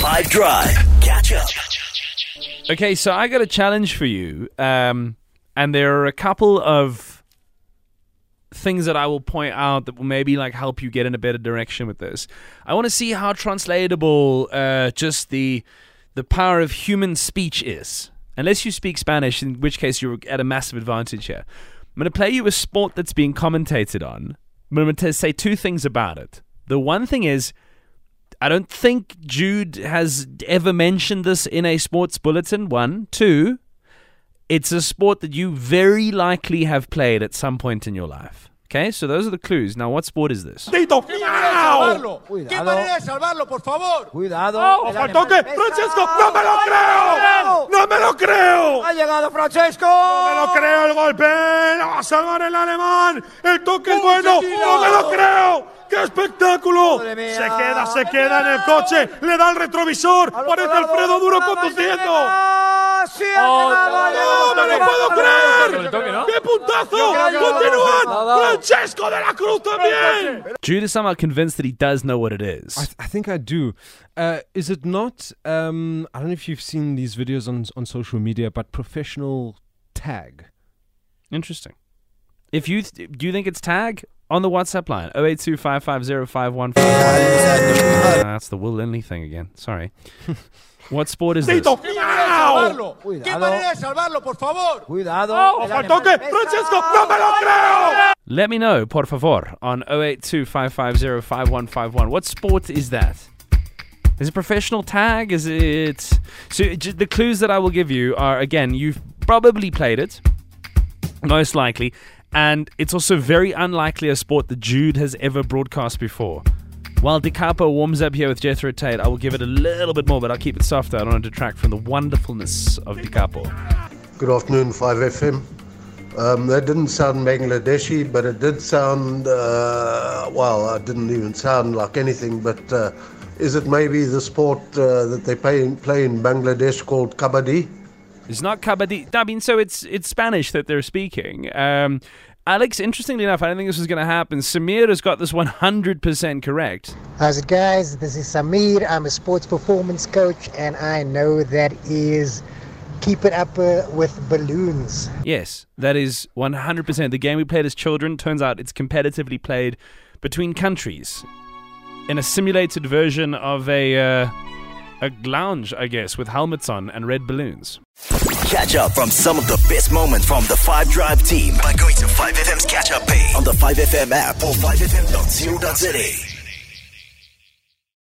5 Drive. Catch up. Okay, so I got a challenge for you, um, and there are a couple of things that I will point out that will maybe like help you get in a better direction with this. I want to see how translatable uh, just the the power of human speech is. Unless you speak Spanish, in which case you're at a massive advantage here. I'm going to play you a sport that's being commentated on. I'm going to say two things about it. The one thing is, I don't think Jude has ever mentioned this in a sports bulletin. One. Two, it's a sport that you very likely have played at some point in your life. Okay, so those are the clues. Now, what sport is this? Tito. ¡Au! ¿Qué manera de salvarlo, por favor? Cuidado. ¡Ojo al toque! ¡Francesco! ¡No me lo creo! ¡No me lo creo! Ha llegado Francesco. ¡No me lo creo el golpe! ¡Lo va a salvar el alemán! ¡El toque es bueno! ¡No me lo creo! ¡Qué espectáculo! Madre. Se queda, se queda en el coche, le da el retrovisor, parece Alfredo Duro conduciendo. ¡Sí ha llegado! ha ¡No me lo puedo creer! ¡Qué puntazo! ¡Continúan! ¡Francesco de la Cruz también! Jude is somehow convinced that he does know what it is. I, th- I think I do. Uh, is it not? Um, I don't know if you've seen these videos on on social media, but professional tag. Interesting. If you th- do you think it's tag on the WhatsApp line 0825505155. That's the Will Lindley thing again. Sorry. what sport is this? Tito. ¡Au! ¡Salvarlo! ¿Qué Cuidado. manera de salvarlo, por favor? Cuidado. ¡Ojo El al alemán ¡Francesco! ¡No me lo creo! Let me know, por favor, on 0825505151. What sport is that? Is it professional tag? Is it so? The clues that I will give you are again, you've probably played it, most likely, and it's also very unlikely a sport that Jude has ever broadcast before. While DiCapo warms up here with Jethro Tate, I will give it a little bit more, but I'll keep it softer. I don't want to detract from the wonderfulness of DiCapo. Good afternoon, 5FM. Um, that didn't sound Bangladeshi, but it did sound, uh, well, it didn't even sound like anything, but uh, is it maybe the sport uh, that they play in, play in Bangladesh called kabaddi? It's not kabaddi. I mean, so it's it's Spanish that they're speaking. Um, Alex, interestingly enough, I don't think this was going to happen. Samir has got this 100% correct. How's it, guys? This is Samir. I'm a sports performance coach, and I know that is keep it up uh, with balloons. Yes, that is 100%. The game we played as children turns out it's competitively played between countries in a simulated version of a uh, a lounge, I guess, with helmets on and red balloons. Catch up from some of the best moments from the 5 Drive team by going to 5FM's catch up page on the 5FM app or 5FM.co.za.